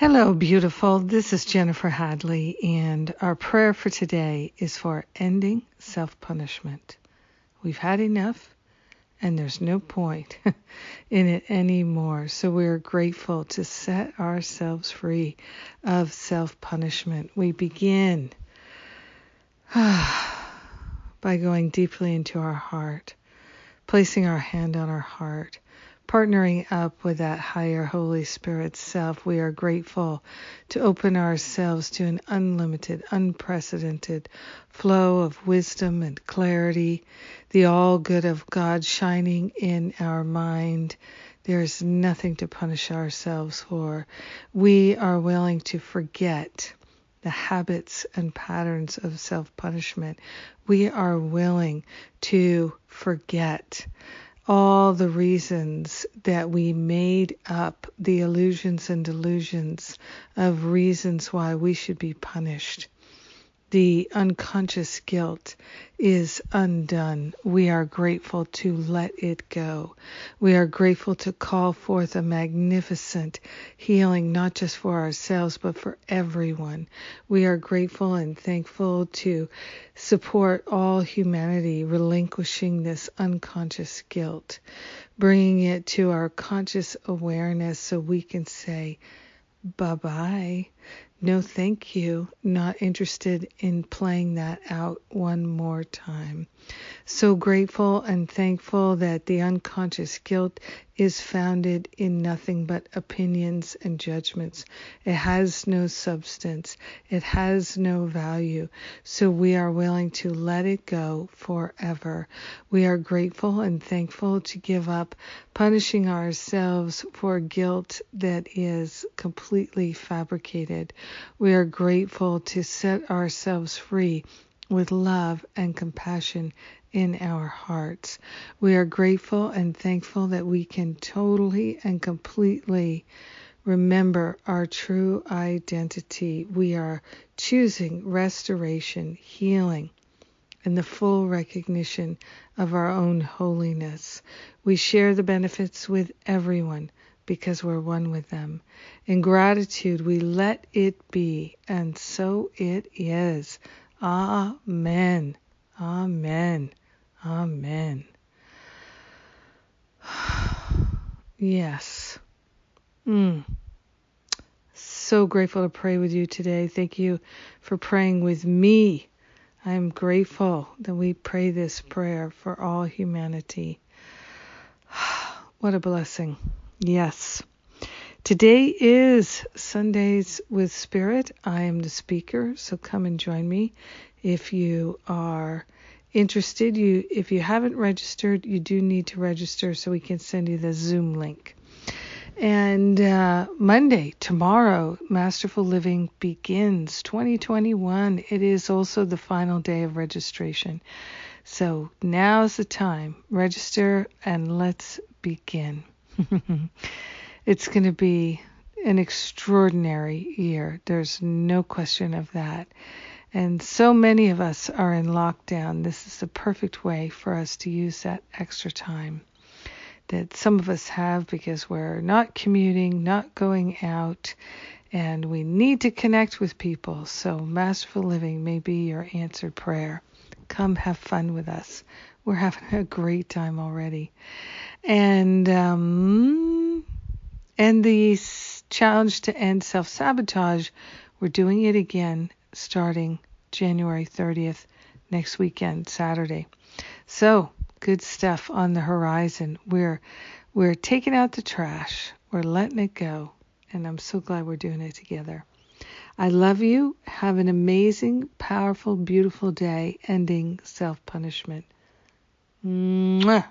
Hello, beautiful. This is Jennifer Hadley, and our prayer for today is for ending self punishment. We've had enough, and there's no point in it anymore. So we're grateful to set ourselves free of self punishment. We begin by going deeply into our heart, placing our hand on our heart partnering up with that higher Holy Spirit self, we are grateful to open ourselves to an unlimited, unprecedented flow of wisdom and clarity, the all good of God shining in our mind. There is nothing to punish ourselves for. We are willing to forget the habits and patterns of self punishment. We are willing to forget all the reasons that we made up, the illusions and delusions of reasons why we should be punished the unconscious guilt is undone. We are grateful to let it go. We are grateful to call forth a magnificent healing, not just for ourselves, but for everyone. We are grateful and thankful to support all humanity relinquishing this unconscious guilt, bringing it to our conscious awareness so we can say, bye bye. No, thank you. Not interested in playing that out one more time. So grateful and thankful that the unconscious guilt is founded in nothing but opinions and judgments. It has no substance. It has no value. So we are willing to let it go forever. We are grateful and thankful to give up punishing ourselves for guilt that is completely fabricated. We are grateful to set ourselves free with love and compassion in our hearts. We are grateful and thankful that we can totally and completely remember our true identity. We are choosing restoration, healing, and the full recognition of our own holiness. We share the benefits with everyone because we're one with them. In gratitude, we let it be, and so it is. Amen. Amen. Amen. yes. Mm. So grateful to pray with you today. Thank you for praying with me. I'm grateful that we pray this prayer for all humanity. what a blessing. Yes. Today is Sundays with Spirit. I am the speaker, so come and join me if you are interested. You if you haven't registered, you do need to register so we can send you the Zoom link. And uh, Monday, tomorrow, Masterful Living begins 2021. It is also the final day of registration. So now's the time. Register and let's begin. it's going to be an extraordinary year. There's no question of that. And so many of us are in lockdown. This is the perfect way for us to use that extra time that some of us have because we're not commuting, not going out, and we need to connect with people. So, Masterful Living may be your answered prayer. Come have fun with us. We're having a great time already. And um, and the challenge to end self sabotage, we're doing it again starting January 30th, next weekend, Saturday. So, good stuff on the horizon. We're we're taking out the trash. We're letting it go. And I'm so glad we're doing it together. I love you. Have an amazing, powerful, beautiful day ending self punishment. Mwah.